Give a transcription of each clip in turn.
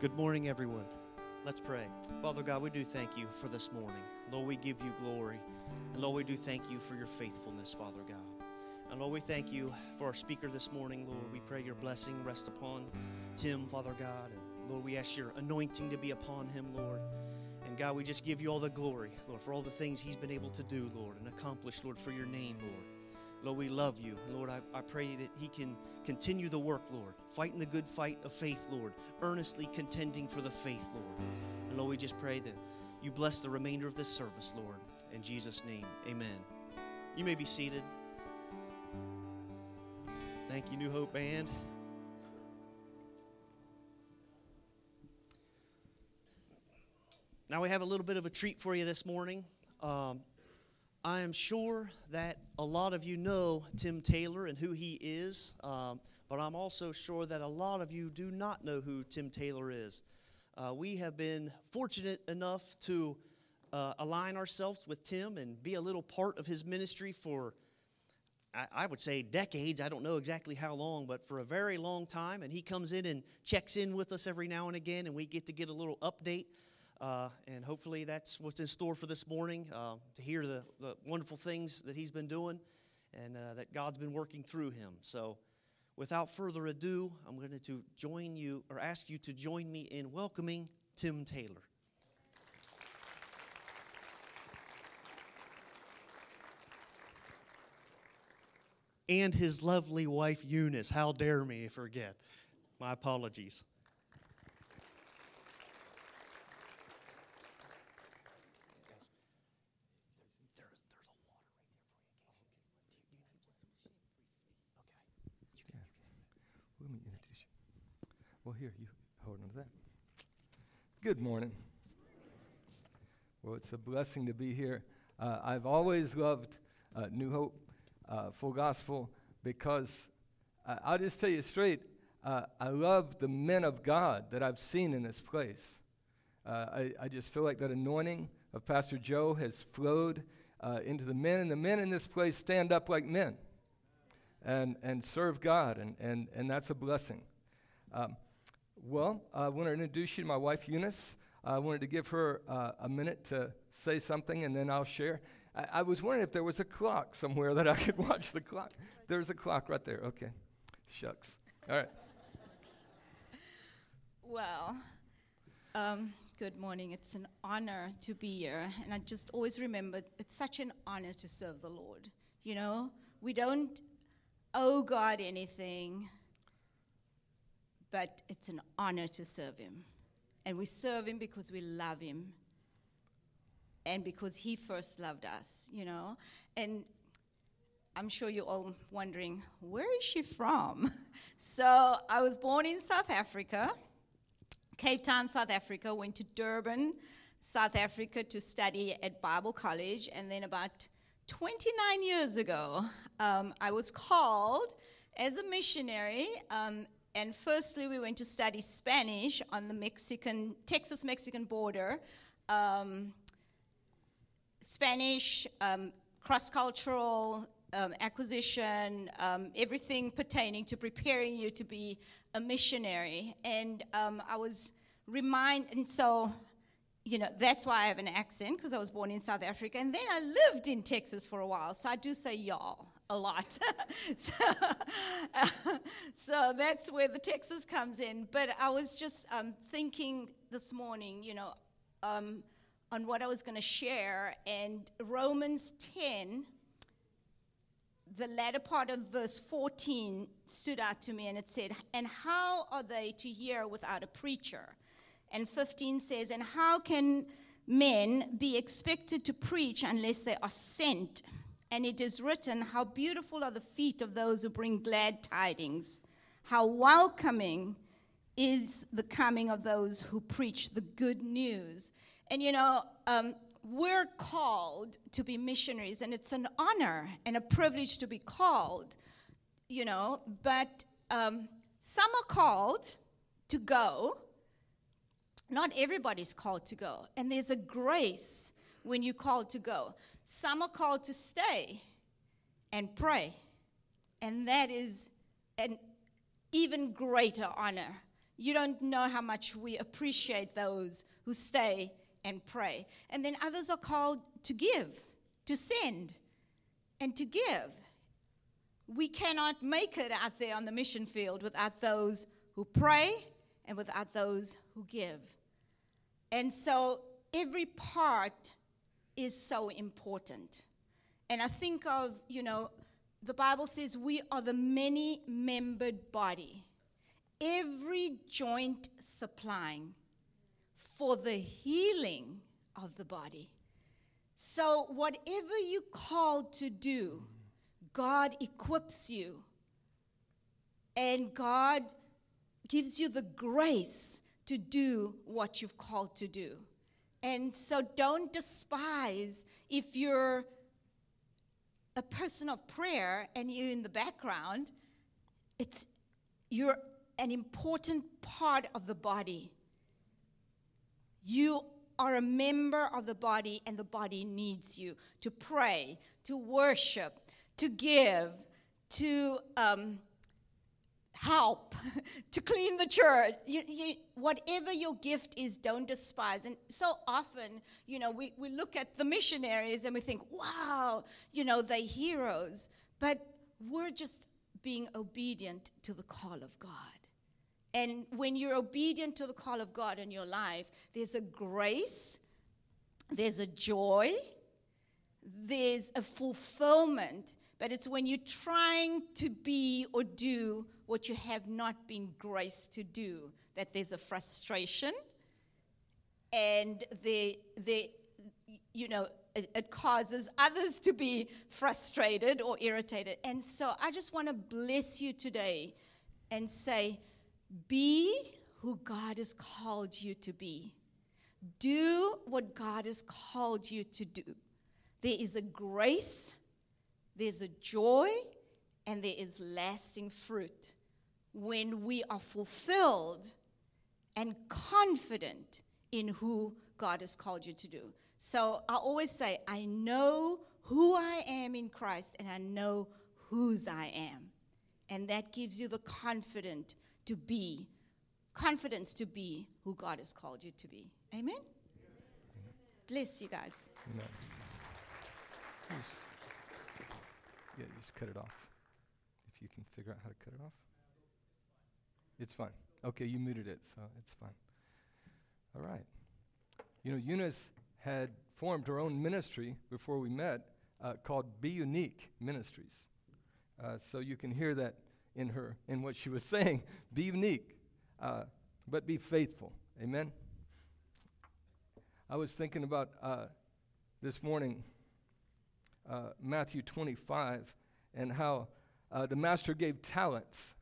Good morning, everyone. Let's pray. Father God, we do thank you for this morning. Lord, we give you glory. And Lord, we do thank you for your faithfulness, Father God. And Lord, we thank you for our speaker this morning, Lord. We pray your blessing rest upon Tim, Father God. And Lord, we ask your anointing to be upon him, Lord. And God, we just give you all the glory, Lord, for all the things he's been able to do, Lord, and accomplish, Lord, for your name, Lord. Lord, we love you. Lord, I, I pray that he can continue the work, Lord, fighting the good fight of faith, Lord, earnestly contending for the faith, Lord. And Lord, we just pray that you bless the remainder of this service, Lord. In Jesus' name, amen. You may be seated. Thank you, New Hope Band. Now, we have a little bit of a treat for you this morning. Um, I am sure that a lot of you know Tim Taylor and who he is, um, but I'm also sure that a lot of you do not know who Tim Taylor is. Uh, we have been fortunate enough to uh, align ourselves with Tim and be a little part of his ministry for, I, I would say, decades. I don't know exactly how long, but for a very long time. And he comes in and checks in with us every now and again, and we get to get a little update uh, and hopefully that's what's in store for this morning uh, to hear the, the, wonderful things that he's been doing and uh, that God's been working through him. So, without further ado, I'm going to join you or ask you to join me in welcoming Tim Taylor. And his lovely wife Eunice. How dare me forget? My apologies. Well, here, you hold on to that. Good morning. Well, it's a blessing to be here. Uh, I've always loved uh, New Hope, uh, Full Gospel, because I'll just tell you straight, uh, I love the men of God that I've seen in this place. Uh, I, I, just feel like that anointing of Pastor Joe has flowed uh, into the men, and the men in this place stand up like men and, and serve God, and, and, and that's a blessing. Um, well, I want to introduce you to my wife, Eunice. I wanted to give her uh, a minute to say something, and then I'll share. I, I, was wondering if there was a clock somewhere that I could watch the clock. There's a clock right there. Okay. Shucks. All right. Well, um, good morning. It's an honor to be here. And I just always remember it's such an honor to serve the Lord. You know, we don't owe God anything but it's an honor to serve Him. And we serve Him because we love Him and because He first loved us, you know? And I'm sure you're all wondering, where is she from? so I was born in South Africa, Cape Town, South Africa, went to Durban, South Africa to study at Bible College, and then about 29 years ago, um, I was called as a missionary um, and firstly, we went to study Spanish on the Mexican, Texas Mexican border. Um, Spanish, um, cross cultural um, acquisition, um, everything pertaining to preparing you to be a missionary. And um, I was reminded, and so, you know, that's why I have an accent, because I was born in South Africa. And then I lived in Texas for a while, so I do say y'all a lot. so, uh, so, that's where the Texas comes in. But I was just um, thinking this morning, you know, um, on what I was going to share, and Romans 10, the latter part of verse 14 stood out to me, and it said, And how are they to hear without a preacher? And 15 says, And how can men be expected to preach unless they are sent? And it is written, How beautiful are the feet of those who bring glad tidings. How welcoming is the coming of those who preach the good news. And you know, um, we're called to be missionaries, and it's an honor and a privilege to be called, you know, but um, some are called to go. Not everybody's called to go. And there's a grace when you're called to go. Some are called to stay and pray. And that is an even greater honor. You don't know how much we appreciate those who stay and pray. And then others are called to give, to send, and to give. We cannot make it out there on the mission field without those who pray and without those who give. And so every part is so important. And I think of, you know, the Bible says we are the many membered body, every joint supplying for the healing of the body. So, whatever you called to do, God equips you. And God gives you the grace to do what you've called to do. And so don't despise if you're a person of prayer and you're in the background. It's you're an important part of the body. You are a member of the body, and the body needs you to pray, to worship, to give, to um, help, to clean the church. You, you, whatever your gift is, don't despise. And so often, you know, we, we look at the missionaries and we think, wow, you know, they're heroes. But we're just being obedient to the call of God. And when you're obedient to the call of God in your life, there's a grace, there's a joy, there's a fulfillment, but it's when you're trying to be or do what you have not been graced to do that there's a frustration and the, the, you know, it, it causes others to be frustrated or irritated. And so I just want to bless you today and say, be who God has called you to be. Do what God has called you to do. There is a grace, there's a joy, and there is lasting fruit when we are fulfilled and confident in who God has called you to do. So I always say, I know who I am in Christ and I know whose I am. And that gives you the confidence to be, confidence to be who God has called you to be. Amen? Bless you guys. Amen. Yeah, just cut it off. If you can figure out how to cut it off. It's fine. Okay, you muted it, so it's fine. All right. You know, Eunice had formed her own ministry before we met uh, called Be Unique Ministries. Uh, so you can hear that in her, in what she was saying. Be unique, uh, but be faithful. Amen. I was thinking about uh, this morning uh, Matthew 25 and how uh, the master gave talents.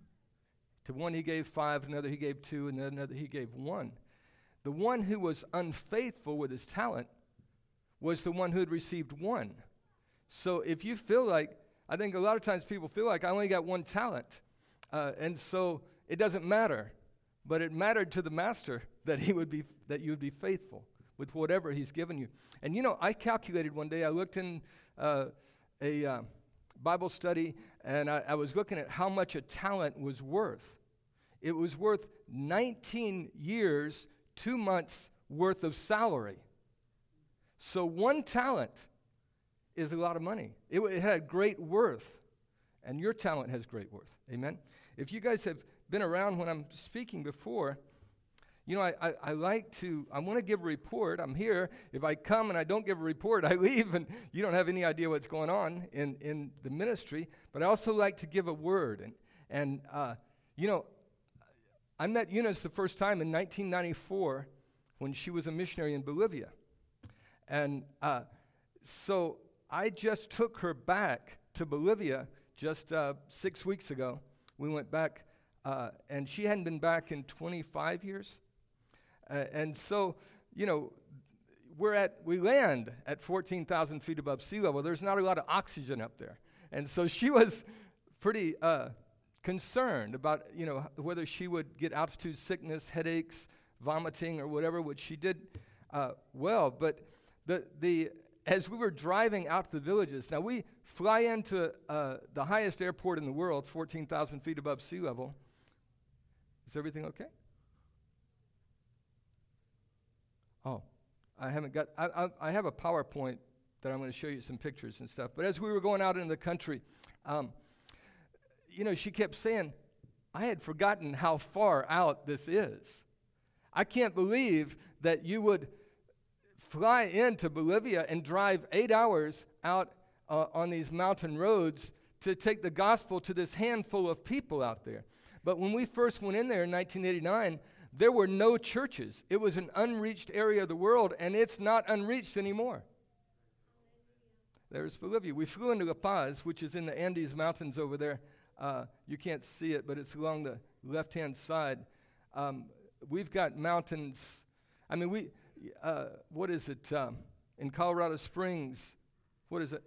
To one he gave five, another he gave two, and another he gave one. The one who was unfaithful with his talent was the one who had received one. So if you feel like I think a lot of times people feel like I only got one talent. Uh, and so it doesn't matter. But it mattered to the master that he would be that you would be faithful with whatever he's given you. And you know, I calculated one day, I looked in uh, a uh, Bible study and I, I was looking at how much a talent was worth. It was worth 19 years, two months worth of salary. So one talent is a lot of money. It, it, had great worth, and your talent has great worth. Amen? If you guys have been around when I'm speaking before, you know, I, I, I like to, I want to give a report. I'm here. If I come and I don't give a report, I leave, and you don't have any idea what's going on in, in the ministry. But I also like to give a word. And, and uh, you know, I met Eunice the first time in 1994 when she was a missionary in Bolivia. And uh, so I just took her back to Bolivia just uh, six weeks ago. We went back, uh, and she hadn't been back in 25 years. Uh, and so, you know, we're at, we land at 14,000 feet above sea level. There's not a lot of oxygen up there. And so she was pretty uh, concerned about, you know, whether she would get altitude sickness, headaches, vomiting, or whatever, which she did uh, well. But the, the as we were driving out to the villages, now we fly into uh, the highest airport in the world, 14,000 feet above sea level. Is everything okay? Oh, I haven't got, I, I, I have a PowerPoint that I'm going to show you some pictures and stuff. But as we were going out in the country, um, you know, she kept saying, I had forgotten how far out this is. I can't believe that you would fly into Bolivia and drive eight hours out uh, on these mountain roads to take the gospel to this handful of people out there. But when we first went in there in 1989, there were no churches. It was an unreached area of the world, and it's not unreached anymore. There's Bolivia. We flew into La Paz, which is in the Andes Mountains over there. Uh, you can't see it, but it's along the left hand side. Um, we've got mountains. I mean, we, uh, what is it? Um, in Colorado Springs, what is it?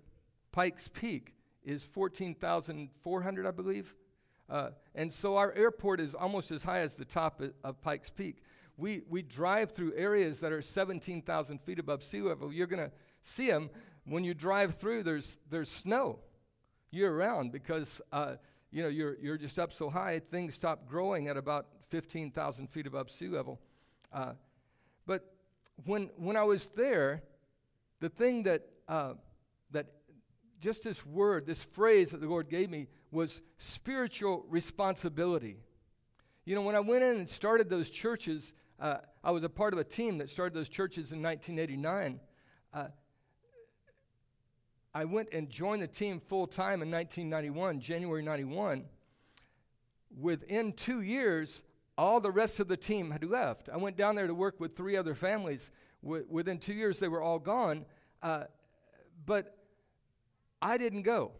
Pikes Peak is 14,400, I believe. Uh, and so our airport is almost as high as the top of, of Pikes Peak. We, we drive through areas that are 17,000 feet above sea level. You're going to see them when you drive through, there's, there's snow year round because uh, you know, you're, you're just up so high, things stop growing at about 15,000 feet above sea level. Uh, but when, when I was there, the thing that, uh, that just this word, this phrase that the Lord gave me was spiritual responsibility. You know, when I went in and started those churches, uh, I was a part of a team that started those churches in 1989. Uh, I went and joined the team full time in 1991, January 91. Within two years, all the rest of the team had left. I went down there to work with three other families. W- within two years, they were all gone. Uh, but I didn't go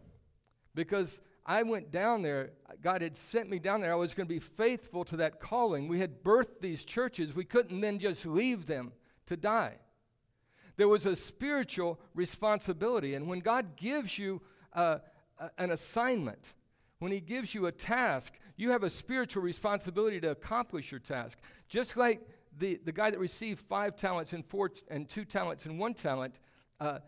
because I went down there. God had sent me down there. I was going to be faithful to that calling. We had birthed these churches. We couldn't then just leave them to die. There was a spiritual responsibility. And when God gives you uh, an assignment, when He gives you a task, you have a spiritual responsibility to accomplish your task. Just like the, the guy that received five talents and four t- and two talents and one talent, uh,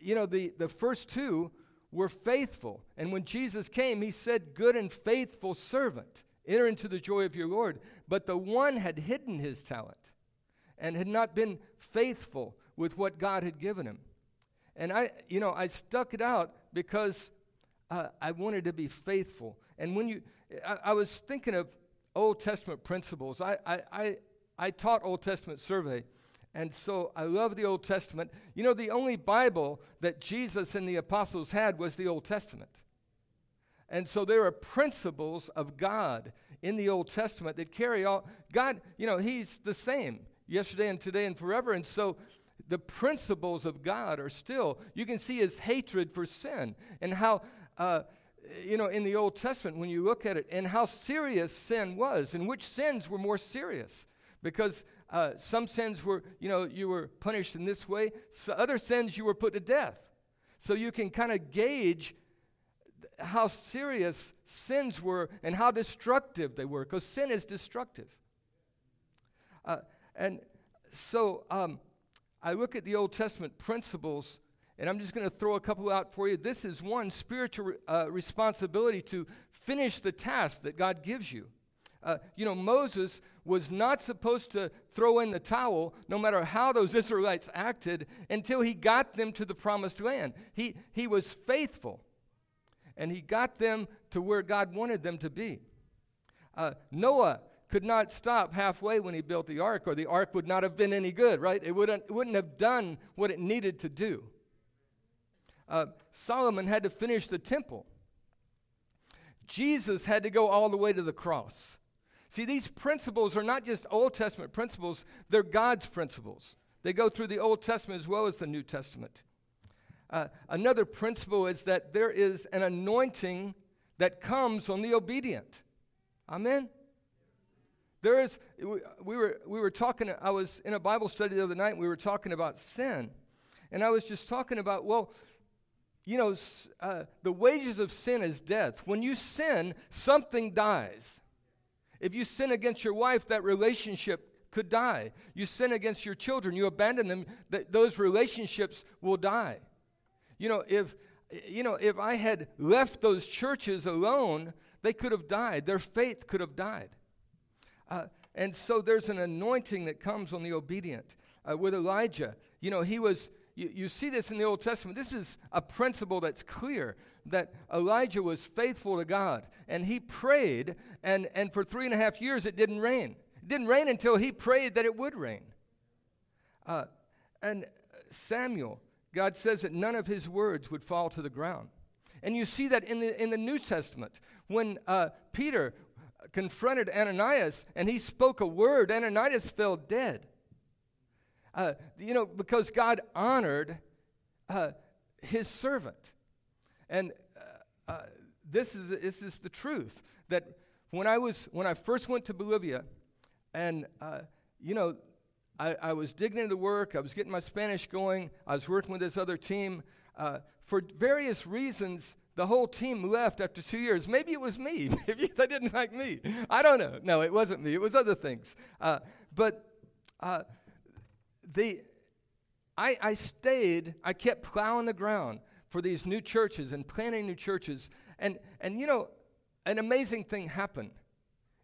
you know, the, the first two were faithful. And when Jesus came, he said, Good and faithful servant, enter into the joy of your Lord. But the one had hidden his talent and had not been faithful with what God had given him. And I, you know, I stuck it out because uh, I wanted to be faithful. And when you, I, I was thinking of Old Testament principles. I, I, I, I taught Old Testament survey. And so I love the Old Testament. You know, the only Bible that Jesus and the apostles had was the Old Testament. And so there are principles of God in the Old Testament that carry all. God, you know, He's the same yesterday and today and forever. And so the principles of God are still, you can see his hatred for sin and how, uh, you know, in the Old Testament, when you look at it, and how serious sin was, and which sins were more serious. Because uh, some sins were, you know, you were punished in this way, so other sins you were put to death. So you can kind of gauge how serious sins were and how destructive they were, because sin is destructive. Uh, and so, um, I look at the Old Testament principles, and I'm just going to throw a couple out for you. This is one spiritual uh, responsibility to finish the task that God gives you. Uh, you know, Moses was not supposed to throw in the towel, no matter how those Israelites acted, until he got them to the promised land. He, he was faithful, and he got them to where God wanted them to be. Uh, Noah could not stop halfway when he built the ark, or the ark would not have been any good, right? It wouldn't, it wouldn't have done what it needed to do. Uh, Solomon had to finish the temple. Jesus had to go all the way to the cross. See, these principles are not just Old Testament principles, they're God's principles. They go through the Old Testament as well as the New Testament. Uh, another principle is that there is an anointing that comes on the obedient. Amen? There is, we were, we were talking, I was in a Bible study the other night, we were talking about sin. And I was just talking about, well, you know, uh, the wages of sin is death. When you sin, something dies. If you sin against your wife, that relationship could die. You sin against your children, you abandon them, th- those relationships will die. You know, if you know, if I had left those churches alone, they could have died. Their faith could have died. Uh, and so there's an anointing that comes on the obedient. uh, with Elijah. You know, he was, you, you see this in the Old Testament. This is a principle that's clear that Elijah was faithful to God and he prayed, and, and for three and a half years it didn't rain. It didn't rain until he prayed that it would rain. Uh, and Samuel, God says that none of his words would fall to the ground. And you see that in the, in the New Testament when uh, Peter confronted Ananias and he spoke a word, Ananias fell dead. Uh, you know, because God honored uh, his servant. And uh, uh, this, is, this is the truth that when I, was, when I first went to Bolivia, and, uh, you know, I, I, was digging into the work, I was getting my Spanish going, I was working with this other team. Uh, for various reasons, the whole team left after two years. Maybe it was me. Maybe they didn't like me. I don't know. No, it wasn't me. It was other things. Uh, but uh, the, I, I stayed, I kept plowing the ground for these new churches and planting new churches. And, and you know, an amazing thing happened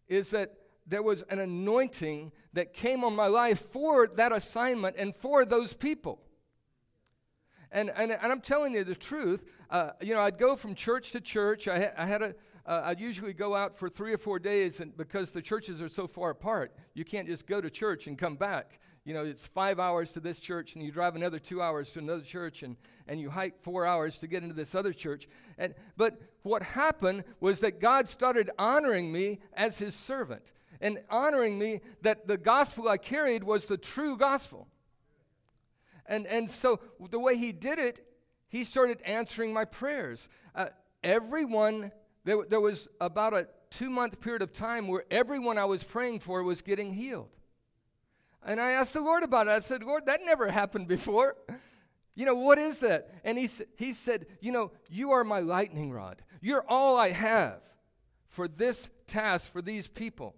is that there was an anointing that came on my life for that assignment and for those people. And, and, and I'm telling you the truth. Uh, you know, I'd go from church to church. I, ha- I had a, uh, I'd usually go out for three or four days, and because the churches are so far apart, you can't just go to church and come back you know, it's five hours to this church, and you drive another two hours to another church, and, and you hike four hours to get into this other church. And, but what happened was that God started honoring me as his servant and honoring me that the gospel I carried was the true gospel. And, and so the way he did it, he started answering my prayers. Uh, everyone, there, there was about a two month period of time where everyone I was praying for was getting healed. And I asked the Lord about it. I said, Lord, that never happened before. You know, what is that? And he, he said, You know, you are my lightning rod. You're all I have for this task, for these people.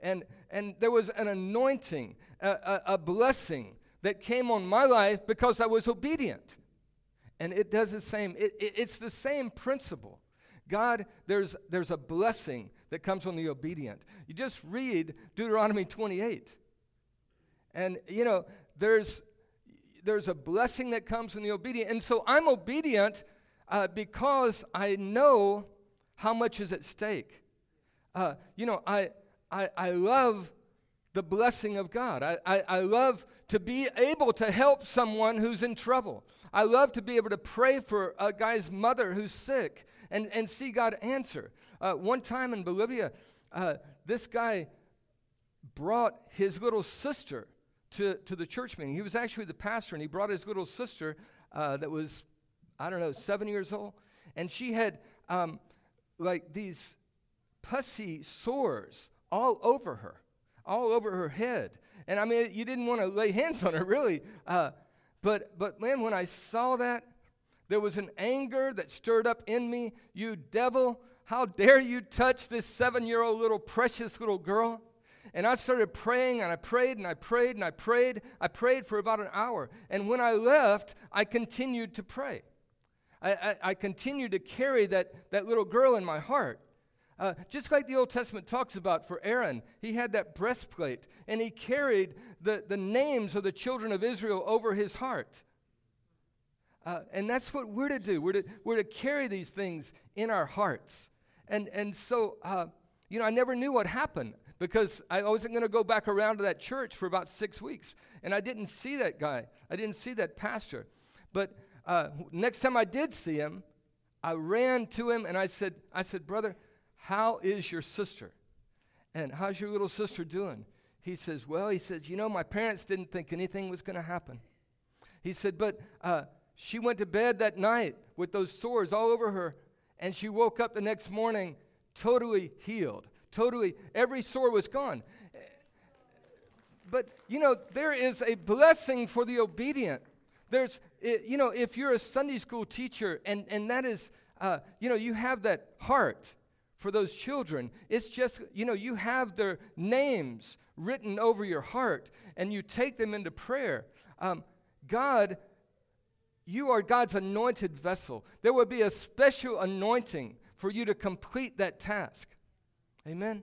And, and there was an anointing, a, a, a blessing that came on my life because I was obedient. And it does the same, it, it, it's the same principle. God, there's, there's a blessing that comes on the obedient. You just read Deuteronomy 28. And, you know, there's, there's a blessing that comes in the obedient. And so I'm obedient uh, because I know how much is at stake. Uh, you know, I, I, I love the blessing of God. I, I, I love to be able to help someone who's in trouble. I love to be able to pray for a guy's mother who's sick and, and see God answer. Uh, one time in Bolivia, uh, this guy brought his little sister to, to the church meeting. He was actually the pastor, and he brought his little sister uh, that was, I don't know, seven years old. And she had um, like these pussy sores all over her, all over her head. And I mean, you didn't want to lay hands on her, really. Uh, but, but man, when I saw that, there was an anger that stirred up in me. You devil, how dare you touch this seven year old little precious little girl? And I started praying and I prayed and I prayed and I prayed. I prayed for about an hour. And when I left, I continued to pray. I, I, I continued to carry that, that little girl in my heart. Uh, just like the Old Testament talks about for Aaron, he had that breastplate and he carried the, the names of the children of Israel over his heart. Uh, and that's what we're to do. We're to, we're to carry these things in our hearts. And, and so, uh, you know, I never knew what happened because I wasn't going to go back around to that church for about six weeks. And I didn't see that guy, I didn't see that pastor. But uh, next time I did see him, I ran to him and I said, I said, Brother, how is your sister? And how's your little sister doing? He says, Well, he says, You know, my parents didn't think anything was going to happen. He said, But uh, she went to bed that night with those sores all over her, and she woke up the next morning totally healed totally, every sore was gone. But, you know, there is a blessing for the obedient. There's, you know, if you're a Sunday school teacher and, and that is, uh, you know, you have that heart for those children. It's just, you know, you have their names written over your heart and you take them into prayer. Um, God, you are God's anointed vessel. There will be a special anointing for you to complete that task. Amen?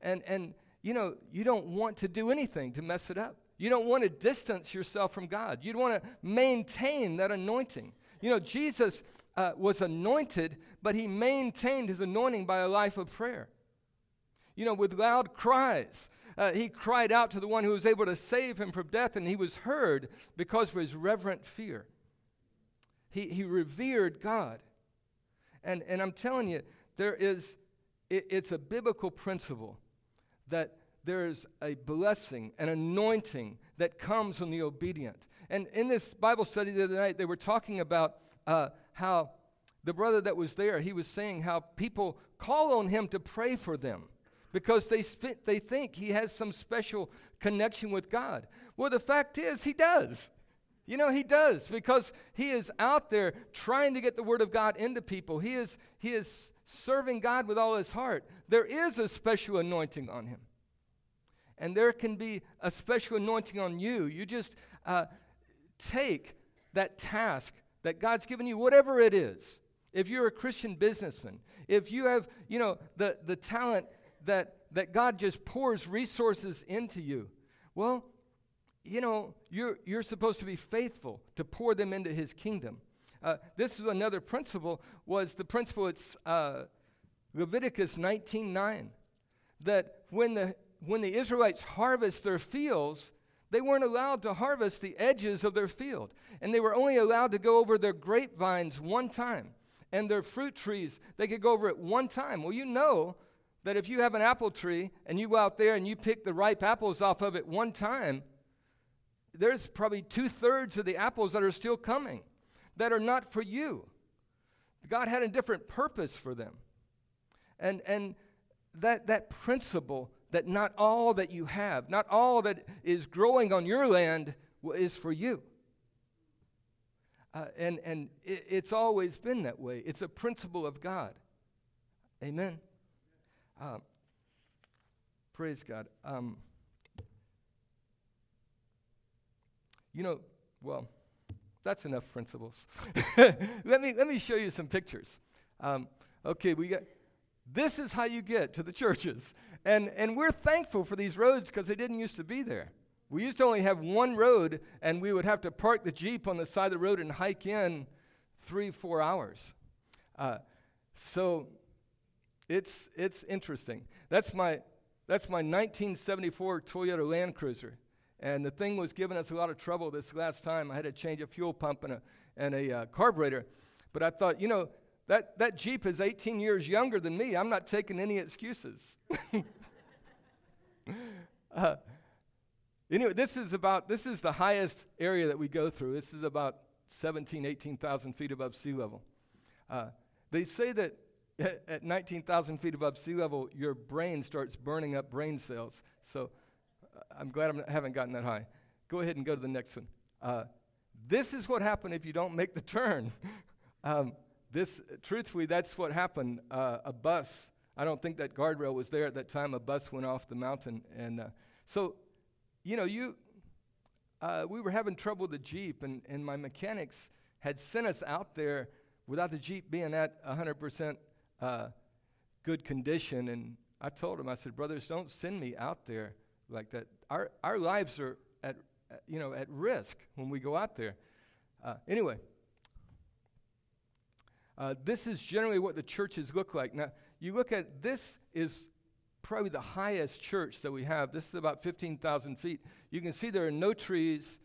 And, and, you know, you don't want to do anything to mess it up. you don't want to distance yourself from God. You'd want to maintain that anointing. You know, Jesus uh, was anointed, but he maintained his anointing by a life of prayer. You know, with loud cries. Uh, he cried out to the one who was able to save him from death, and he was heard because of his reverent fear. He, he revered God. And, and I'm telling you, there is, it, it's a biblical principle that there is a blessing, an anointing that comes from the obedient. And in this Bible study the other night, they were talking about uh, how the brother that was there, he was saying how people call on him to pray for them because they, sp- they think he has some special connection with God. Well, the fact is, he does. You know, he does because he is out there trying to get the word of God into people. He is, he is serving God with all his heart. There is a special anointing on him. And there can be a special anointing on you. You just uh, take that task that God's given you, whatever it is. If you're a Christian businessman, if you have, you know, the, the talent that, that God just pours resources into you, well, you know, you're, you're supposed to be faithful to pour them into his kingdom. Uh, this is another principle, was the principle, it's uh, Leviticus 19.9, that when the, when the Israelites harvest their fields, they weren't allowed to harvest the edges of their field. And they were only allowed to go over their grapevines one time. And their fruit trees, they could go over it one time. Well, you know that if you have an apple tree and you go out there and you pick the ripe apples off of it one time, there's probably two thirds of the apples that are still coming that are not for you. God had a different purpose for them. And, and that, that principle that not all that you have, not all that is growing on your land is for you. Uh, and and it, it's always been that way. It's a principle of God. Amen. Um, praise God. Um, you know, well, that's enough principles. let, me, let me show you some pictures. Um, okay, we got this is how you get to the churches. And, and we're thankful for these roads because they didn't used to be there. We used to only have one road, and we would have to park the Jeep on the side of the road and hike in three, four hours. Uh, so it's, it's interesting. That's my, that's my 1974 Toyota Land Cruiser. And the thing was giving us a lot of trouble this last time. I had to change a fuel pump and a, and a uh, carburetor. But I thought, you know, that, that Jeep is 18 years younger than me. I'm not taking any excuses. uh, anyway, this is about, this is the highest area that we go through. This is about 17, 18,000 feet above sea level. Uh, they say that at, at 19,000 feet above sea level, your brain starts burning up brain cells. So I'm glad I haven't gotten that high. Go ahead and go to the next one. Uh, this is what happened if you don't make the turn. um, this, truthfully, that's what happened. Uh, a bus, I don't think that guardrail was there at that time. A bus went off the mountain. And uh, so, you know, you, uh, we were having trouble with the Jeep, and, and my mechanics had sent us out there without the Jeep being at 100% uh, good condition. And I told him, I said, brothers, don't send me out there like that. Our, our lives are at, you know, at risk when we go out there. Uh, anyway, uh, this is generally what the churches look like. Now, you look at this is probably the highest church that we have. This is about 15,000 feet. You can see there are no trees,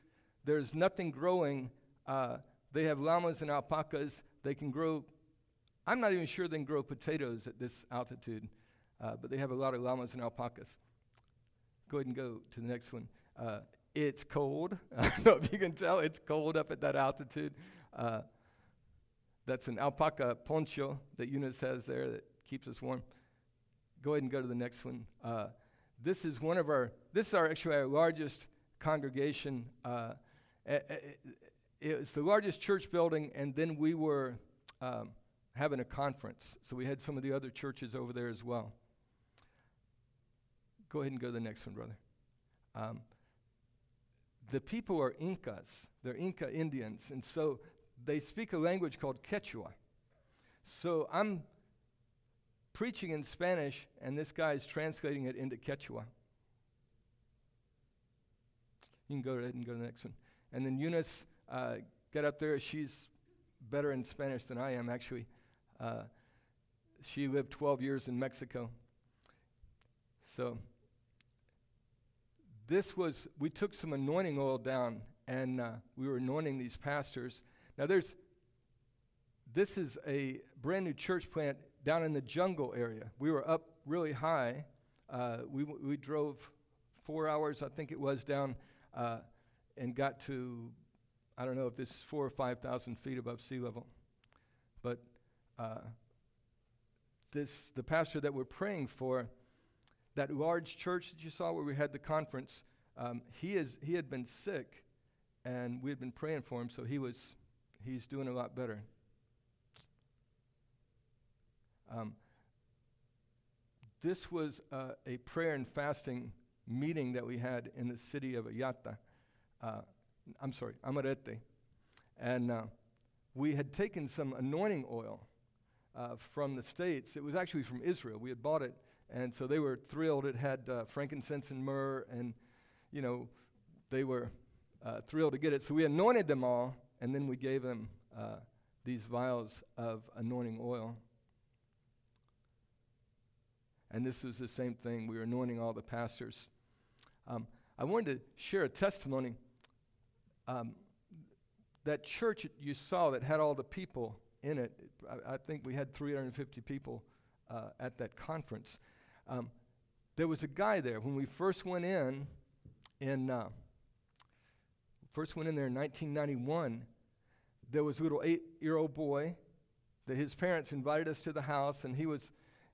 there's nothing growing. Uh, they have llamas and alpacas. They can grow, I'm not even sure they can grow potatoes at this altitude, uh, but they have a lot of llamas and alpacas. Go ahead and go to the next one. Uh, it's cold. I don't know if you can tell, it's cold up at that altitude. Uh, that's an alpaca poncho that Eunice has there that keeps us warm. Go ahead and go to the next one. Uh, this is one of our, this is our actually our largest congregation. Uh, it's the largest church building, and then we were um, having a conference. So we had some of the other churches over there as well. Go ahead and go to the next one, brother. Um, the people are Incas. They're Inca Indians. And so they speak a language called Quechua. So I'm preaching in Spanish, and this guy is translating it into Quechua. You can go ahead and go to the next one. And then Eunice, uh, get up there. She's better in Spanish than I am, actually. Uh, she lived 12 years in Mexico. So, this was, we took some anointing oil down and uh, we were anointing these pastors. Now, there's, this is a brand new church plant down in the jungle area. We were up really high. Uh, we, we drove four hours, I think it was, down uh, and got to, I don't know if this is four or 5,000 feet above sea level. But uh, this, the pastor that we're praying for, that large church that you saw where we had the conference, um, he, is, he had been sick, and we had been praying for him, so he was, he's doing a lot better. Um, this was uh, a prayer and fasting meeting that we had in the city of Ayata. Uh, I'm sorry, Amarete. And uh, we had taken some anointing oil uh, from the States. It was actually from Israel. We had bought it, and so they were thrilled. It had uh, frankincense and myrrh, and, you know, they were uh, thrilled to get it. So we anointed them all, and then we gave them these vials of anointing oil. And this was the same thing. We were anointing all the pastors. Um, I wanted to share a testimony. Um, that church you saw that had all the people in it, I, I think we had 350 people uh, at that conference. Um, there was a guy there when we first went in. In uh, first went in there in 1991. There was a little eight-year-old boy that his parents invited us to the house, and he was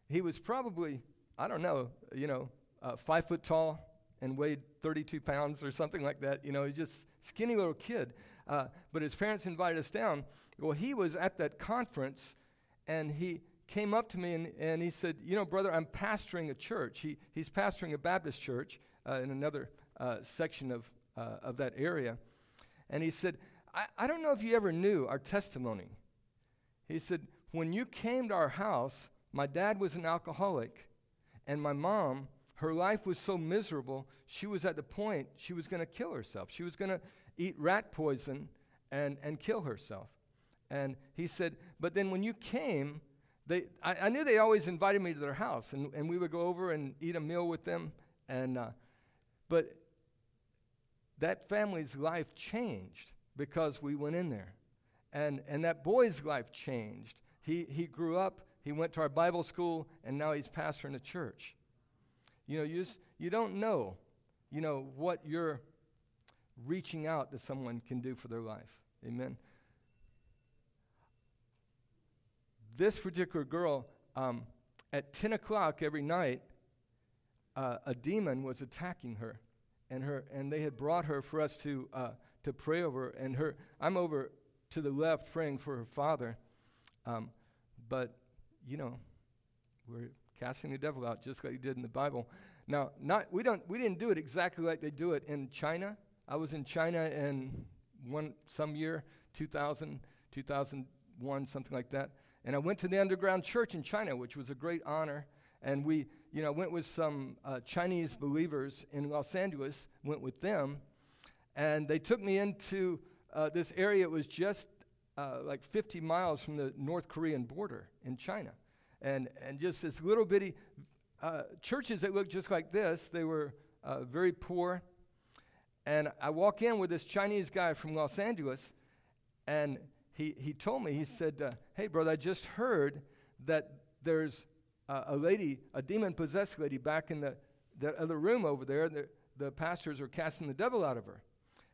he was probably, I don't know, you know, uh, five foot tall and weighed 32 pounds or something like that. You know, he's just skinny little kid. Uh, but his parents invited us down. Well, he was at that conference and he came up to me and, and he said, You know, brother, I'm pastoring a church. He, he's pastoring a Baptist church uh, in another uh, section of, uh, of that area. And he said, I, I don't know if you ever knew our testimony. He said, When you came to our house, my dad was an alcoholic, and my mom, her life was so miserable, she was at the point she was going to kill herself. She was going to eat rat poison and, and kill herself. And he said, But then when you came, they, I, I knew they always invited me to their house, and, and we would go over and eat a meal with them. And, uh, but that family's life changed because we went in there. And, and that boy's life changed. He, he grew up he went to our Bible school, and now he's pastoring a church. You know, you, just, you don't know, you know, what you're reaching out to someone can do for their life. Amen. This particular girl, um, at 10 o'clock every night, uh, a demon was attacking her, and her, and they had brought her for us to uh, to pray over. And her, I'm over to the left praying for her father, um, but you know, we're casting the devil out just like he did in the Bible. Now, not we don't we didn't do it exactly like they do it in China. I was in China in one some year, 2000, 2001, something like that. And I went to the underground church in China, which was a great honor. And we, you know, went with some uh, Chinese believers in Los Angeles, went with them, and they took me into uh, this area. It was just uh, like 50 miles from the North Korean border in China. And, and just this little bitty uh, churches that looked just like this, they were uh, very poor. And I walk in with this Chinese guy from Los Angeles, and he, he told me, he said, uh, Hey, brother, I just heard that there's a lady, a demon possessed lady, back in the, that other room over there. The, the pastors are casting the devil out of her.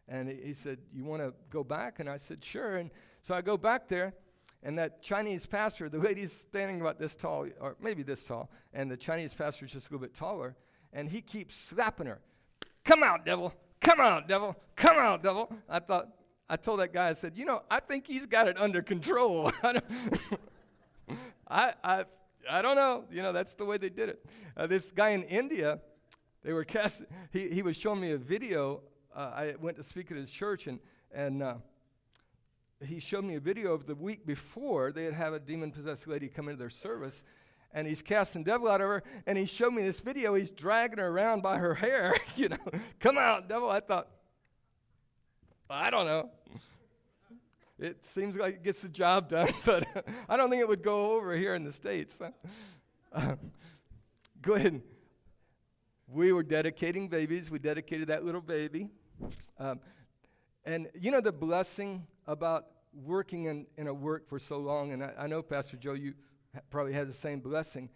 And he, he said, You want to go back? And I said, Sure. And so I go back there, and that Chinese pastor, the lady's standing about this tall, or maybe this tall, and the Chinese pastor is just a little bit taller, and he keeps slapping her. Come out, devil! Come out, devil! Come out, devil! I thought, I told that guy, I said, you know, I think he's got it under control. I, don't I, I don't know. You know, that's the way they did it. Uh, this guy in India, they were cast. He, he was showing me a video. Uh, I went to speak at his church, and and uh, he showed me a video of the week before they had had a demon possessed lady come into their service and he's casting devil out of her and he showed me this video he's dragging her around by her hair you know come out devil i thought I don't know. It seems like it gets the job done, but I don't think it would go over here in the States. Uh, go ahead. We were dedicating babies. We dedicated that little baby. Um, and you know the blessing about working in, in a work for so long, and I, I know, Pastor Joe, you probably had the same blessing.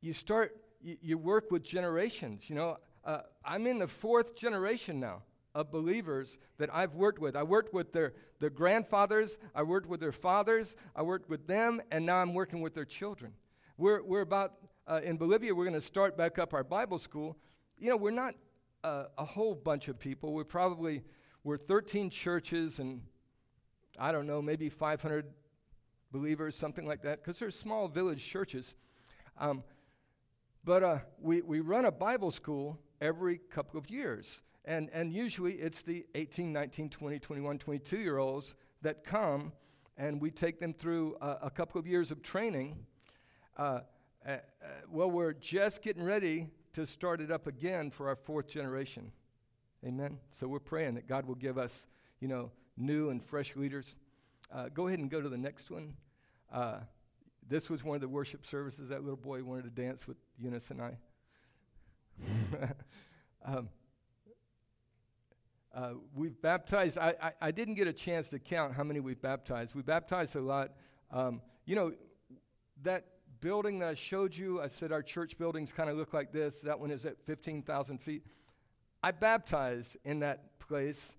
You start, you, you work with generations. You know, uh, I'm in the fourth generation now of believers that I've worked with. I worked with their, their grandfathers, I worked with their fathers, I worked with them, and now I'm working with their children. We're, we're about, uh, in Bolivia, we're going to start back up our Bible school. You know, we're not uh, a whole bunch of people. We're probably, we're 13 churches and I don't know, maybe 500 believers, something like that, because they're small village churches. Um, but uh, we, we run a Bible school every couple of years. And, and usually it's the 18, 19, 20, 21, 22 year olds that come, and we take them through a couple of years of training. Uh, uh, well, we're just getting ready to start it up again for our fourth generation. Amen. So we're praying that God will give us, you know, new and fresh leaders. Uh, go ahead and go to the next one. Uh, this was one of the worship services. That little boy wanted to dance with Eunice and I. um, uh, we've baptized, I, I, I, didn't get a chance to count how many we've baptized. We baptized a lot. Um, you know, that building that I showed you, I said our church buildings kind of look like this. That one is at 15,000 feet. I baptized in that place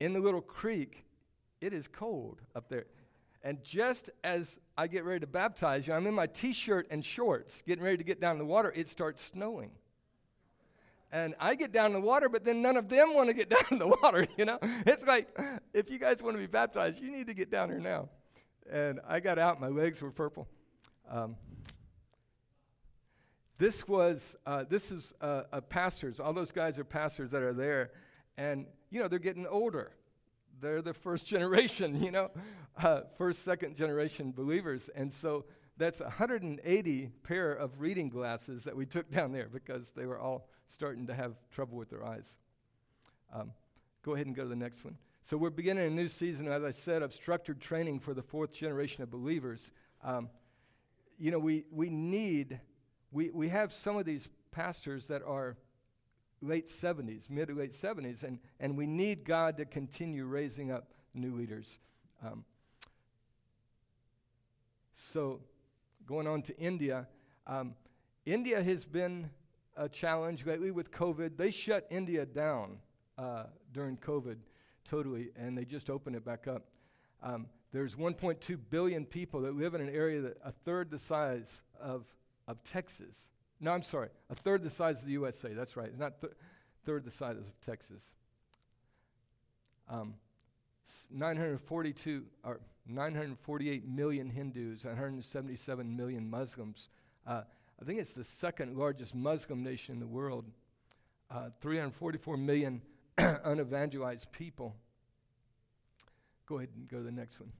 in the little creek. It is cold up there. And just as I get ready to baptize you, I'm in my t shirt and shorts, getting ready to get down in the water, it starts snowing. And I get down in the water, but then none of them want to get down in the water, you know? It's like, if you guys want to be baptized, you need to get down here now. And I got out, my legs were purple. Um, this was, uh, this is uh, uh, pastors. All those guys are pastors that are there. And, you know, they're getting older. They're the first generation, you know, uh, first, second generation believers. And so that's 180 pair of reading glasses that we took down there because they were all starting to have trouble with their eyes. Um, go ahead and go to the next one. So we're beginning a new season, as I said, of structured training for the fourth generation of believers. Um, you know, we, we need, we, we have some of these pastors that are late 70s, mid to late 70s, and, and we need God to continue raising up new leaders. Um, so, going on to India, um, India has been a challenge lately with COVID. They shut India down uh, during COVID totally, and they just opened it back up. Um, there's 1.2 billion people that live in an area that a third the size of, of Texas. No, I'm sorry, a third the size of the USA. That's right, not th- third the size of Texas. Um, 942 or 948 million Hindus, 177 million Muslims. Uh, I think it's the second largest Muslim nation in the world. Uh, 344 million unevangelized people. Go ahead and go to the next one.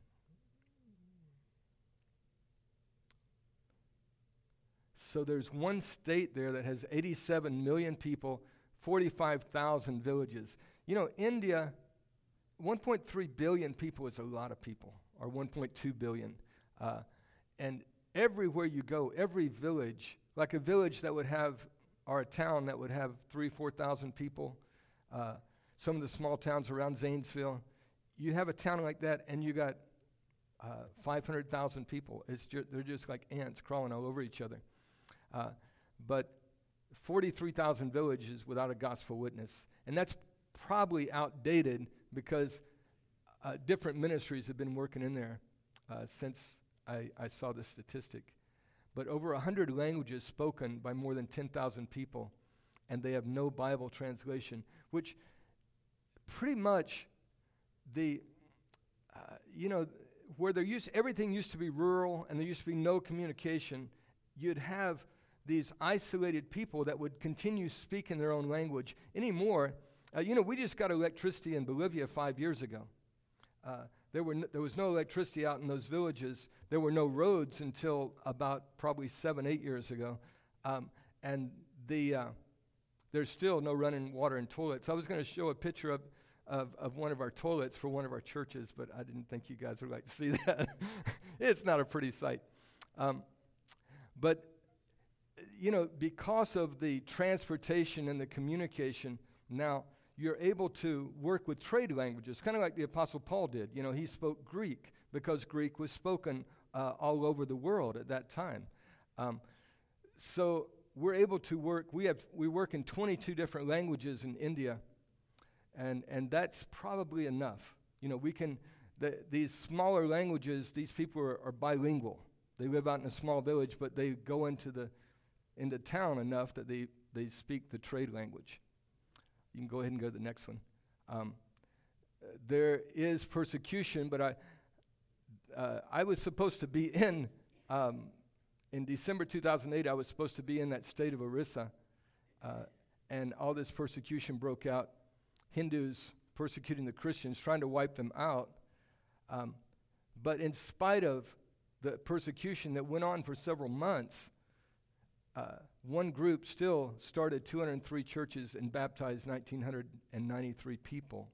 So there's one state there that has 87 million people, 45,000 villages. You know, India, 1.3 billion people is a lot of people, or 1.2 billion. Uh, and everywhere you go, every village, like a village that would have, or a town that would have three, 4,000 people, uh, some of the small towns around Zanesville, you have a town like that and you got uh, 500,000 people. It's ju- they're just like ants crawling all over each other. Uh, but 43,000 villages without a gospel witness. And that's probably outdated because uh, different ministries have been working in there uh, since I, I, saw the statistic. But over 100 languages spoken by more than 10,000 people, and they have no Bible translation, which pretty much the, uh, you know, where there used, everything used to be rural and there used to be no communication, you'd have these isolated people that would continue speaking their own language anymore. Uh, you know, we just got electricity in Bolivia five years ago. Uh, there, were n- there was no electricity out in those villages. There were no roads until about probably seven, eight years ago. Um, and the, uh, there's still no running water and toilets. I was going to show a picture of of, of one of our toilets for one of our churches, but I didn't think you guys would like to see that. it's not a pretty sight. Um, but, you know, because of the transportation and the communication, now you're able to work with trade languages, kind of like the Apostle Paul did. You know, he spoke Greek because Greek was spoken uh, all over the world at that time. Um, so we're able to work, we, have, we work in 22 different languages in India, and, and that's probably enough. You know, we can, the, these smaller languages, these people are, are bilingual. They live out in a small village, but they go into, the, into town enough that they, they speak the trade language. You can go ahead and go to the next one. Um, there is persecution, but I, uh, I was supposed to be in um, in December 2008, I was supposed to be in that state of Orissa, uh, and all this persecution broke out. Hindus persecuting the Christians, trying to wipe them out. Um, but in spite of the persecution that went on for several months, uh, one group still started 203 churches and baptized 1,993 people.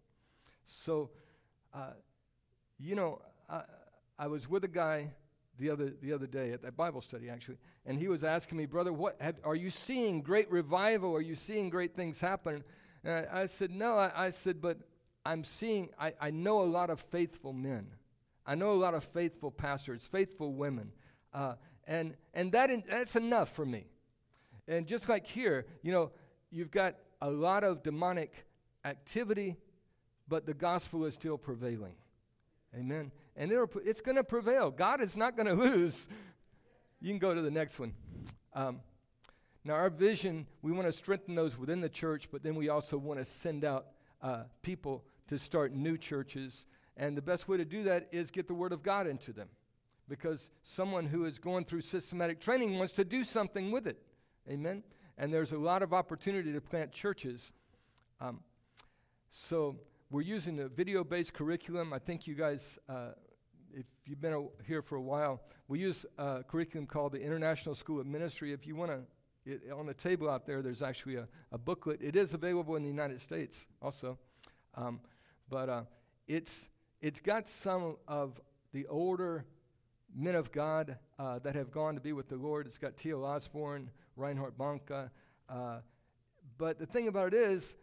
So, uh, you know, I, I was with a guy the other, the other day at that Bible study, actually. And he was asking me, Brother, what have, are you seeing great revival? Are you seeing great things happen? And I, I said, No. I, I, said, But I'm seeing, I, I know a lot of faithful men. I know a lot of faithful pastors, faithful women. Uh, and and that in, that's enough for me. And just like here, you know, you've got a lot of demonic activity, but the gospel is still prevailing. Amen and it's going to prevail. God is not going to lose. You can go to the next one. Um, now, our vision, we want to strengthen those within the church, but then we also want to send out uh, people to start new churches. And the best way to do that is get the Word of God into them. Because someone who is going through systematic training wants to do something with it. Amen? And there's a lot of opportunity to plant churches. Um, so we're using a video based curriculum. I think you guys. Uh, if you've been a, here for a while, we use a curriculum called the International School of Ministry. If you want to, on the table out there, there's actually a, a, booklet. It is available in the United States also. Um, but uh, it's, it's got some of the older men of God uh, that have gone to be with the Lord. It's got T.L. Osborn, Reinhard Bonnke. Uh, but the thing about it is,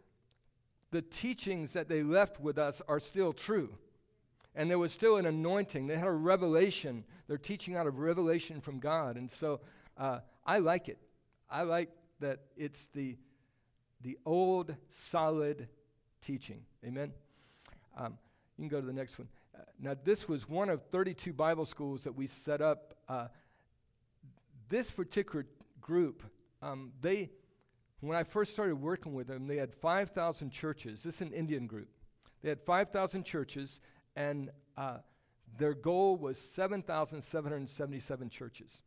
the teachings that they left with us are still true and there was still an anointing. They had a revelation. They're teaching out of revelation from God. And so uh, I like it. I like that it's the, the old, solid teaching. Amen? Um, you can go to the next one. Now, this was one of 32 Bible schools that we set up. Uh, this particular group, um, they, when I first started working with them, they had 5,000 churches. This is an Indian group. They had 5,000 churches, and uh, their goal was 7,777 churches.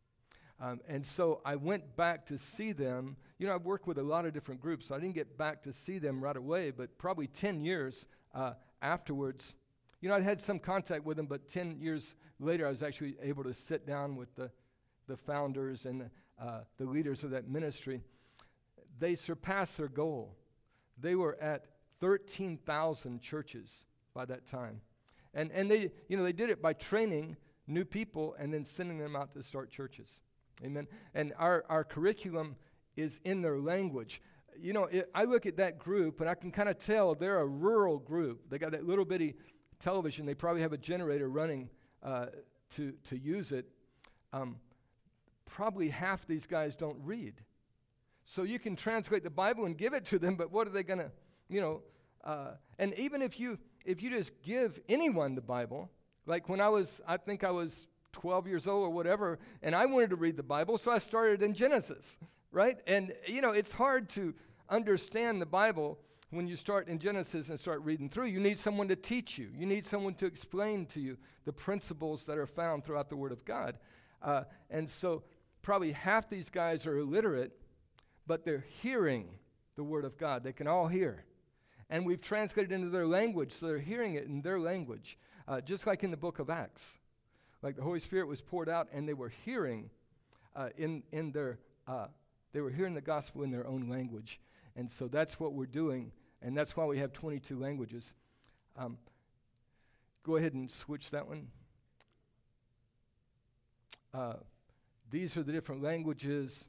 Um, and so I went back to see them. You know, I've worked with a lot of different groups, so I didn't get back to see them right away, but probably 10 years uh, afterwards. You know, I'd had some contact with them, but 10 years later, I was actually able to sit down with the, the founders and the, uh, the leaders of that ministry. They surpassed their goal. They were at 13,000 churches by that time. And, and they, you know, they did it by training new people and then sending them out to start churches. Amen. And our, our curriculum is in their language. You know, it, I look at that group and I can kind of tell they're a rural group. They got that little bitty television. They probably have a generator running uh, to, to use it. Um, probably half these guys don't read. So you can translate the Bible and give it to them, but what are they going to, you know? Uh, and even if you if you just give anyone the Bible, like when I was, I think I was 12 years old or whatever, and I wanted to read the Bible, so I started in Genesis, right? And, you know, it's hard to understand the Bible when you start in Genesis and start reading through. You need someone to teach you, you need someone to explain to you the principles that are found throughout the Word of God. Uh, and so, probably half these guys are illiterate, but they're hearing the Word of God. They can all hear and we've translated into their language, so they're hearing it in their language, uh, just like in the book of Acts. Like the Holy Spirit was poured out, and they were hearing uh, in, in their, uh, they were hearing the gospel in their own language. And so that's what we're doing, and that's why we have 22 languages. Um, go ahead and switch that one. Uh, these are the different languages.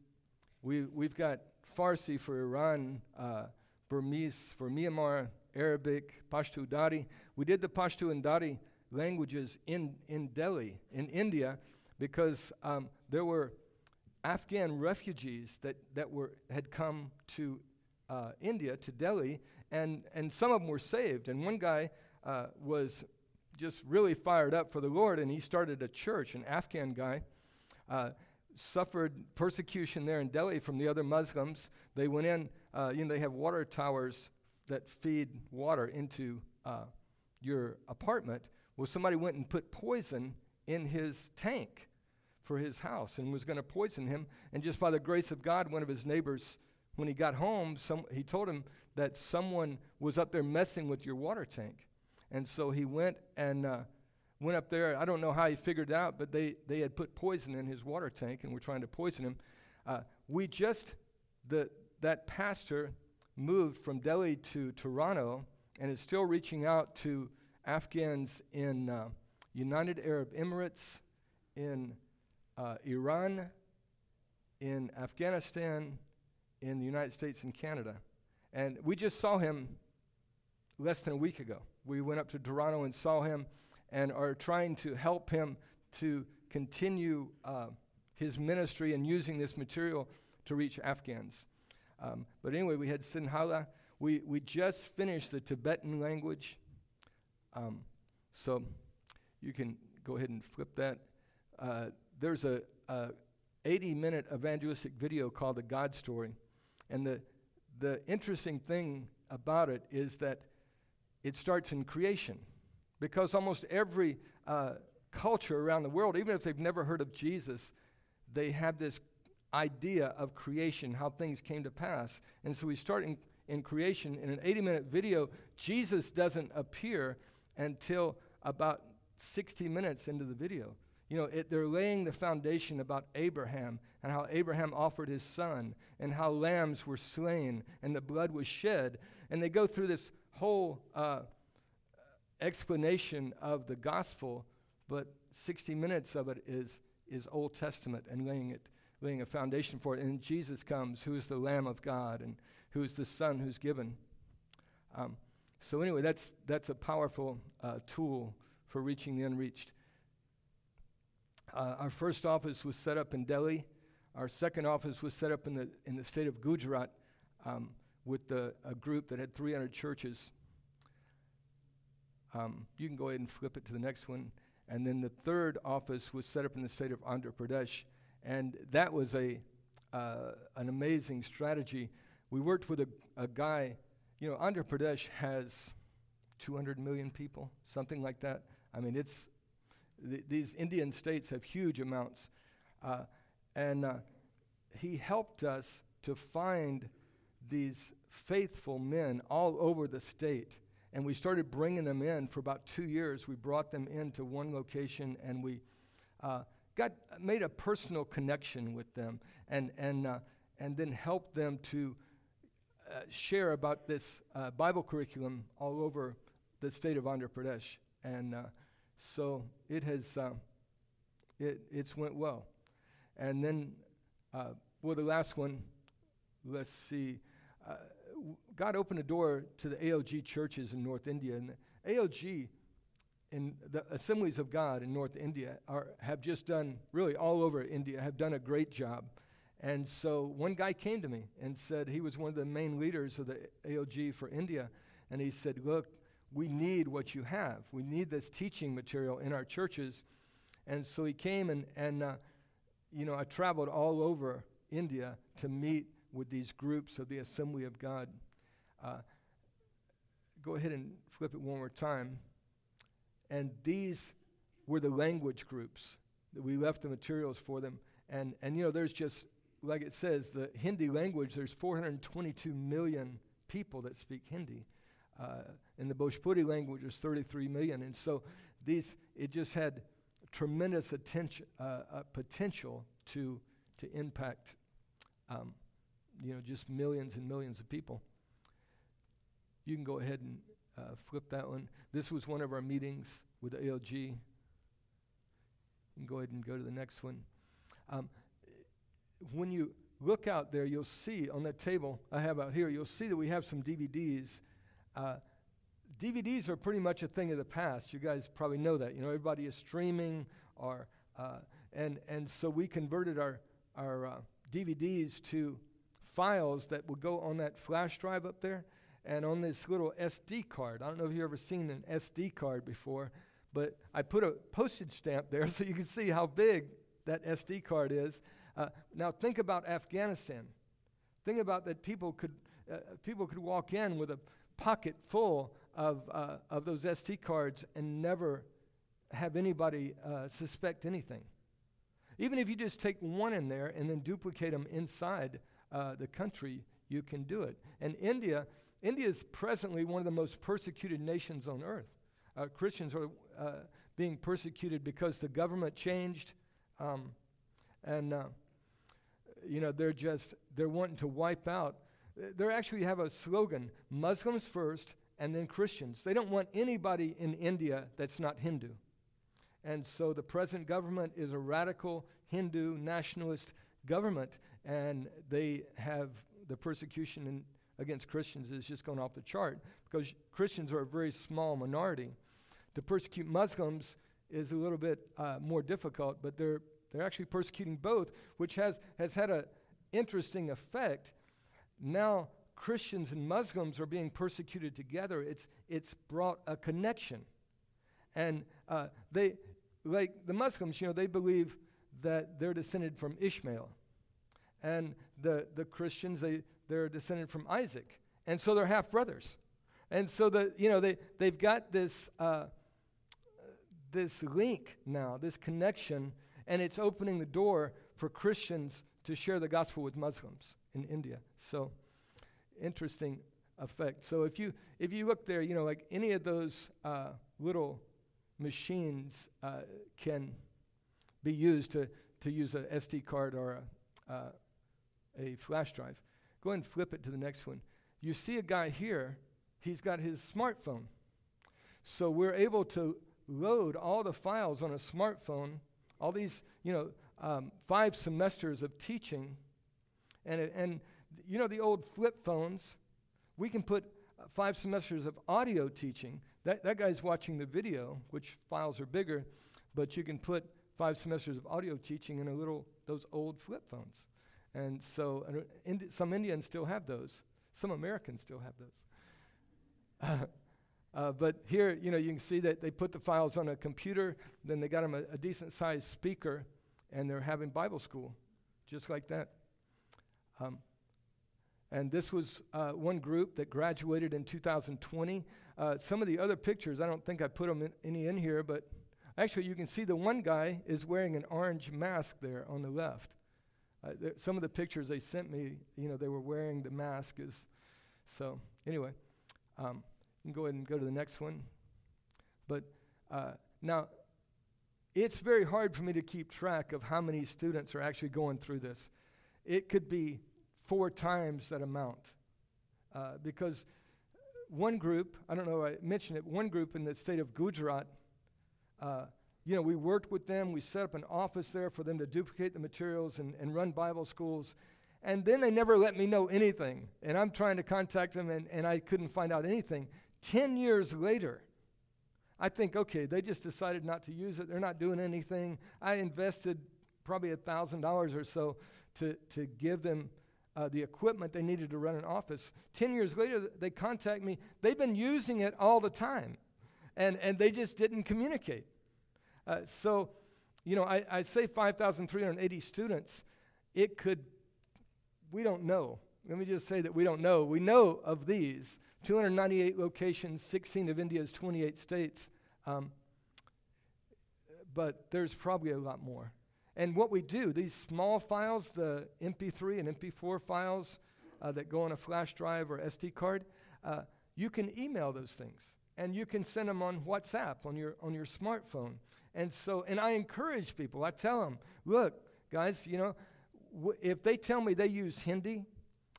We, we've got Farsi for Iran, uh, Burmese for Myanmar, Arabic, Pashto Dari. We did the Pashto and Dari languages in, in Delhi, in India, because um, there were Afghan refugees that, that were, had come to uh, India, to Delhi, and, and some of them were saved. And one guy uh, was just really fired up for the Lord, and he started a church, an Afghan guy. Uh, suffered persecution there in Delhi from the other Muslims. They went in, uh, you know, they have water towers that feed water into uh, your apartment. Well, somebody went and put poison in his tank for his house and was going to poison him. And just by the grace of God, one of his neighbors, when he got home, some, he told him that someone was up there messing with your water tank. And so he went and uh, went up there. I don't know how he figured it out, but they, they had put poison in his water tank and were trying to poison him. Uh, we just, the, that pastor moved from Delhi to Toronto and is still reaching out to Afghans in uh, United Arab Emirates, in uh, Iran, in Afghanistan, in the United States and Canada. And we just saw him less than a week ago. We went up to Toronto and saw him and are trying to help him to continue uh, his ministry and using this material to reach Afghans. Um, but anyway, we had Sinhala. We, we just finished the Tibetan language. Um, so you can go ahead and flip that. Uh, there's a, a 80 minute evangelistic video called The God Story. And the, the interesting thing about it is that it starts in creation. Because almost every uh, culture around the world, even if they've never heard of Jesus, they have this idea of creation, how things came to pass. And so we start in, in creation. In an 80 minute video, Jesus doesn't appear until about 60 minutes into the video. You know, it, they're laying the foundation about Abraham and how Abraham offered his son and how lambs were slain and the blood was shed. And they go through this whole uh, explanation of the gospel, but 60 minutes of it is, is Old Testament and laying it laying a foundation for it. And Jesus comes, who is the Lamb of God and who is the Son who's given. Um, so, anyway, that's, that's a powerful uh, tool for reaching the unreached. Uh, our first office was set up in Delhi. Our second office was set up in the, in the state of Gujarat um, with the, a group that had 300 churches. Um, you can go ahead and flip it to the next one. And then the third office was set up in the state of Andhra Pradesh. And that was a, uh, an amazing strategy. We worked with a, a guy, you know, Andhra Pradesh has 200 million people, something like that. I mean, it's, th- these Indian states have huge amounts. Uh, and uh, he helped us to find these faithful men all over the state. And we started bringing them in for about two years. We brought them into one location and we uh, got made a personal connection with them and, and, uh, and then helped them to uh, share about this uh, Bible curriculum all over the state of Andhra Pradesh. And so it has, uh, it, it's went well. And then, uh, well, the last one, let's see. God opened a door to the ALG churches in North India. And ALG and the assemblies of God in North India are, have just done, really all over India, have done a great job. And so one guy came to me and said, he was one of the main leaders of the ALG for India. And he said, Look, we need what you have. We need this teaching material in our churches. And so he came and, and uh, you know, I traveled all over India to meet with these groups of the Assembly of God. Uh, go ahead and flip it one more time. And these were the language groups that we left the materials for them. And, and you know, there's just, like it says, the Hindi language, there's 422 million people that speak Hindi. Uh, in the Bhojpuri language, is 33 million. And so these, it just had tremendous attention, uh, uh, potential to, to impact, um, you know, just millions and millions of people. You can go ahead and uh, flip that one. This was one of our meetings with the ALG. You can go ahead and go to the next one. Um, when you look out there, you'll see on that table I have out here, you'll see that we have some DVDs. Uh, DVDs are pretty much a thing of the past. You guys probably know that. You know, everybody is streaming, or uh, and and so we converted our our uh, DVDs to files that would go on that flash drive up there and on this little SD card. I don't know if you've ever seen an SD card before, but I put a postage stamp there so you can see how big that SD card is. Uh, now think about Afghanistan. Think about that people could uh, people could walk in with a pocket full of uh, of those SD cards and never have anybody uh, suspect anything. Even if you just take one in there and then duplicate them inside uh, the country, you can do it. And India, India is presently one of the most persecuted nations on earth. Uh, Christians are uh, being persecuted because the government changed, um, and uh, you know they're just they're wanting to wipe out. They actually have a slogan: Muslims first, and then Christians. They don't want anybody in India that's not Hindu. And so the present government is a radical Hindu nationalist government, and they have the persecution in, against Christians is just going off the chart because Christians are a very small minority. To persecute Muslims is a little bit uh, more difficult, but they're, they're actually persecuting both, which has, has had an interesting effect. Now, Christians and Muslims are being persecuted together. It's, it's brought a connection. And uh, they, like the Muslims, you know, they believe that they're descended from Ishmael. And the, the Christians, they, they're descended from Isaac. And so they're half brothers. And so the, you know, they, they've got this, uh, this link now, this connection, and it's opening the door for Christians to share the gospel with Muslims in India. So interesting effect. So if you if you look there, you know, like any of those uh, little machines uh, can be used to, to use a SD card or a, uh, a flash drive. Go ahead and flip it to the next one. You see a guy here, he's got his smartphone. So we're able to load all the files on a smartphone, all these, you know, um, five semesters of teaching. And, and, you know, the old flip phones, we can put uh, five semesters of audio teaching that, that guy's watching the video, which files are bigger, but you can put five semesters of audio teaching in a little, those old flip phones. And so uh, some Indians still have those. Some Americans still have those. uh, but here, you know, you can see that they put the files on a computer, then they got them a, a decent sized speaker, and they're having Bible school, just like that. Um, and this was uh, one group that graduated in 2020. Uh, some of the other pictures, I don't think I put them in, any in here, but actually you can see the one guy is wearing an orange mask there on the left. Uh, some of the pictures they sent me, you know, they were wearing the mask. Is, so anyway, um, you can go ahead and go to the next one. But uh, now, it's very hard for me to keep track of how many students are actually going through this. It could be four times that amount. Uh, because one group, I don't know, I mentioned it, one group in the state of Gujarat, uh, you know, we worked with them. We set up an office there for them to duplicate the materials and, and run Bible schools. And then they never let me know anything. And I'm trying to contact them, and, and I couldn't find out anything. Ten years later, I think, okay, they just decided not to use it. They're not doing anything. I invested probably $1,000 or so to, to give them uh, the equipment they needed to run an office. Ten years later, they contact me. They've been using it all the time, and, and they just didn't communicate. Uh, so, you know, I, I say 5,380 students. It could, we don't know. Let me just say that we don't know. We know of these 298 locations, 16 of India's 28 states. Um, but there's probably a lot more. And what we do, these small files, the MP3 and MP4 files uh, that go on a flash drive or SD card, uh, you can email those things and you can send them on WhatsApp on your, on your smartphone. And so, and I encourage people, I tell them, look, guys, you know, w- if they tell me they use Hindi,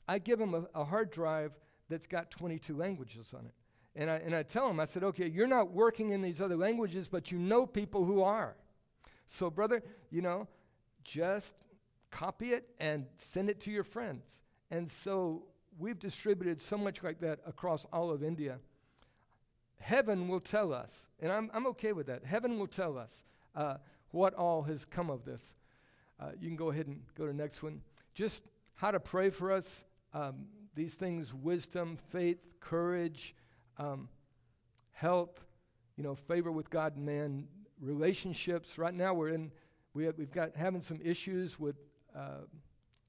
I give them a, a hard drive that's got 22 languages on it. And I, and I tell them, I said, okay, you're not working in these other languages, but you know people who are. So, brother, you know, just copy it and send it to your friends. And so we've distributed so much like that across all of India. Heaven will tell us, and I'm, I'm okay with that. Heaven will tell us uh, what all has come of this. Uh, you can go ahead and go to the next one. Just how to pray for us. Um, these things wisdom, faith, courage, um, health, you know, favor with God and man, relationships. Right now, we're in, we have, we've got having some issues with uh,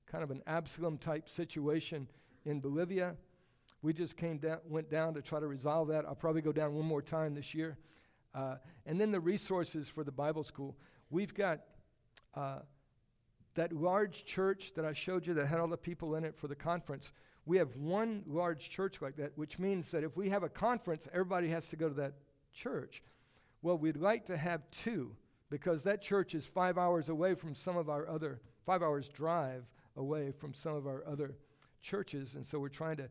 kind of an Absalom type situation in Bolivia. We just came down, went down to try to resolve that. I'll probably go down one more time this year. Uh, and then the resources for the Bible school. We've got uh, that large church that I showed you that had all the people in it for the conference. We have one large church like that, which means that if we have a conference, everybody has to go to that church. Well, we'd like to have two because that church is five hours away from some of our other, five hours drive away from some of our other churches. And so we're trying to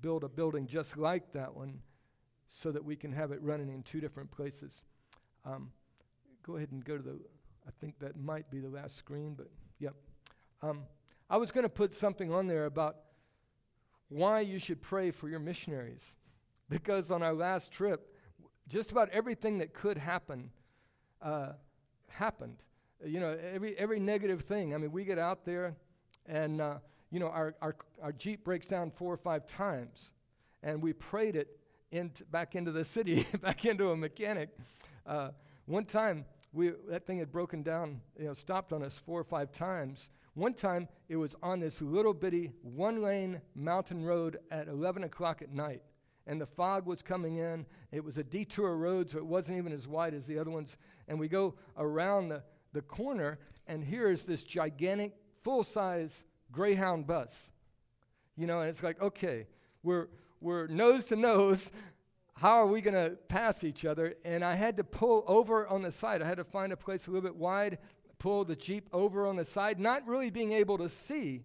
build a building just like that one so that we can have it running in two different places. Um, go ahead and go to the, I think that might be the last screen, but yep. Um, I was going to put something on there about why you should pray for your missionaries. Because on our last trip, just about everything that could happen uh, happened. You know, every, every negative thing. I mean, we get out there and, uh, you know, our, our, our Jeep breaks down four or five times. And we prayed it into, back into the city, back into a mechanic. Uh, one time, we, that thing had broken down, you know, stopped on us four or five times. One time, it was on this little bitty one lane mountain road at 11 o'clock at night. And the fog was coming in. It was a detour road, so it wasn't even as wide as the other ones. And we go around the, the corner, and here is this gigantic, full size Greyhound bus. You know, and it's like, okay, we're, we're nose to nose. How are we going to pass each other? And I had to pull over on the side. I had to find a place a little bit wide pull the Jeep over on the side, not really being able to see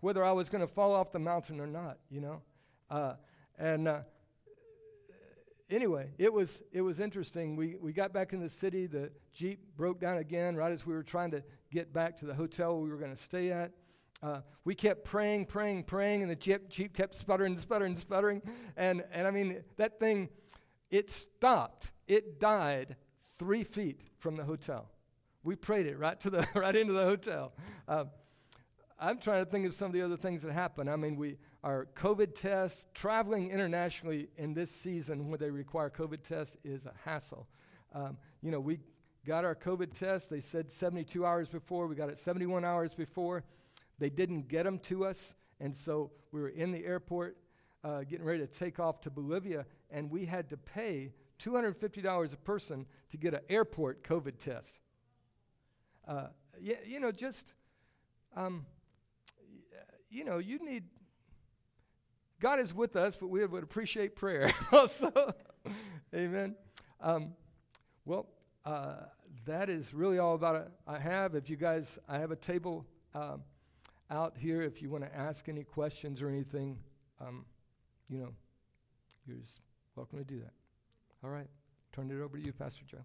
whether I was going to fall off the mountain or not, you know. Uh, and uh, anyway, it was, it was interesting. We, we got back in the city. The Jeep broke down again right as we were trying to get back to the hotel we were going to stay at. Uh, we kept praying, praying, praying, and the Jeep, Jeep kept sputtering, sputtering, sputtering. And, and I mean, that thing, it stopped. It died three feet from the hotel. We prayed it right to the right into the hotel. Uh, I'm trying to think of some of the other things that happened. I mean, we our COVID test, traveling internationally in this season when they require COVID tests is a hassle. Um, you know, we got our COVID test. They said 72 hours before. We got it 71 hours before. They didn't get them to us, and so we were in the airport uh, getting ready to take off to Bolivia, and we had to pay $250 a person to get an airport COVID test. Uh, you, you know, just, um, you know, you need, God is with us, but we would appreciate prayer also. Amen. Um, well, uh, that is really all about it I have. If you guys, I have a table um, out here if you want to ask any questions or anything, um, you know, you're just welcome to do that. All right. Turn it over to you, Pastor Joe.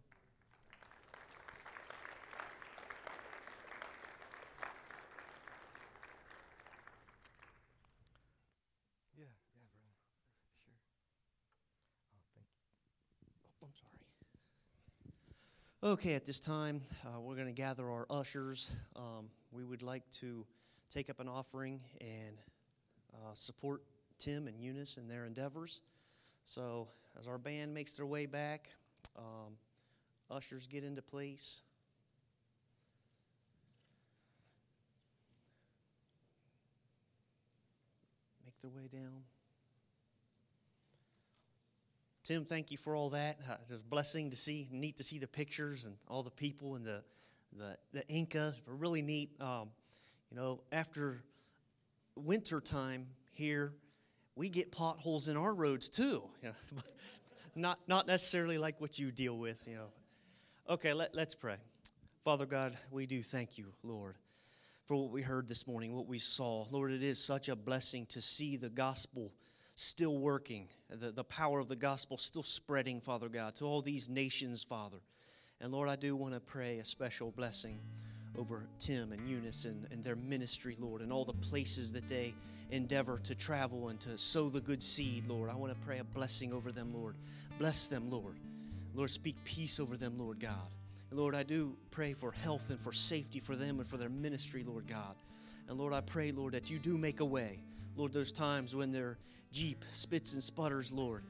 Yeah, yeah, Brian. Sure. Oh thank. I'm sorry. Okay, at this time, uh, we're going to gather our ushers. Um, we would like to take up an offering and uh, support Tim and Eunice in their endeavors. So, as our band makes their way back, um, ushers get into place. Make their way down. Tim, thank you for all that. Uh, it was a blessing to see, neat to see the pictures and all the people and the the, the Incas. Really neat. Um, you know, after winter time here, we get potholes in our roads too. Not not necessarily like what you deal with. You know. Okay, let, let's pray. Father God, we do thank you, Lord, for what we heard this morning, what we saw. Lord, it is such a blessing to see the gospel still working, the, the power of the gospel still spreading, Father God, to all these nations, Father. And Lord, I do want to pray a special blessing over Tim and Eunice and, and their ministry, Lord, and all the places that they endeavor to travel and to sow the good seed, Lord. I want to pray a blessing over them, Lord. Bless them, Lord. Lord, speak peace over them, Lord God. And Lord, I do pray for health and for safety for them and for their ministry, Lord God. And Lord, I pray, Lord, that you do make a way. Lord, those times when their Jeep spits and sputters, Lord.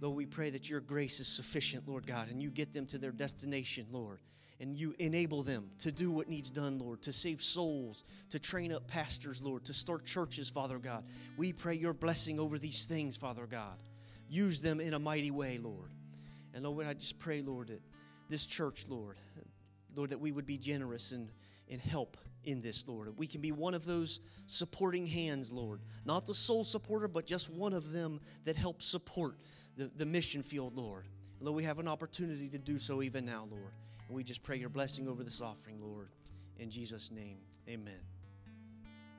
Lord, we pray that your grace is sufficient, Lord God, and you get them to their destination, Lord and you enable them to do what needs done, Lord, to save souls, to train up pastors, Lord, to start churches, Father God. We pray your blessing over these things, Father God. Use them in a mighty way, Lord. And Lord, I just pray, Lord, that this church, Lord, Lord, that we would be generous and, and help in this, Lord. We can be one of those supporting hands, Lord. Not the sole supporter, but just one of them that helps support the, the mission field, Lord. And Lord, we have an opportunity to do so even now, Lord. And we just pray your blessing over this offering, Lord. In Jesus' name, amen.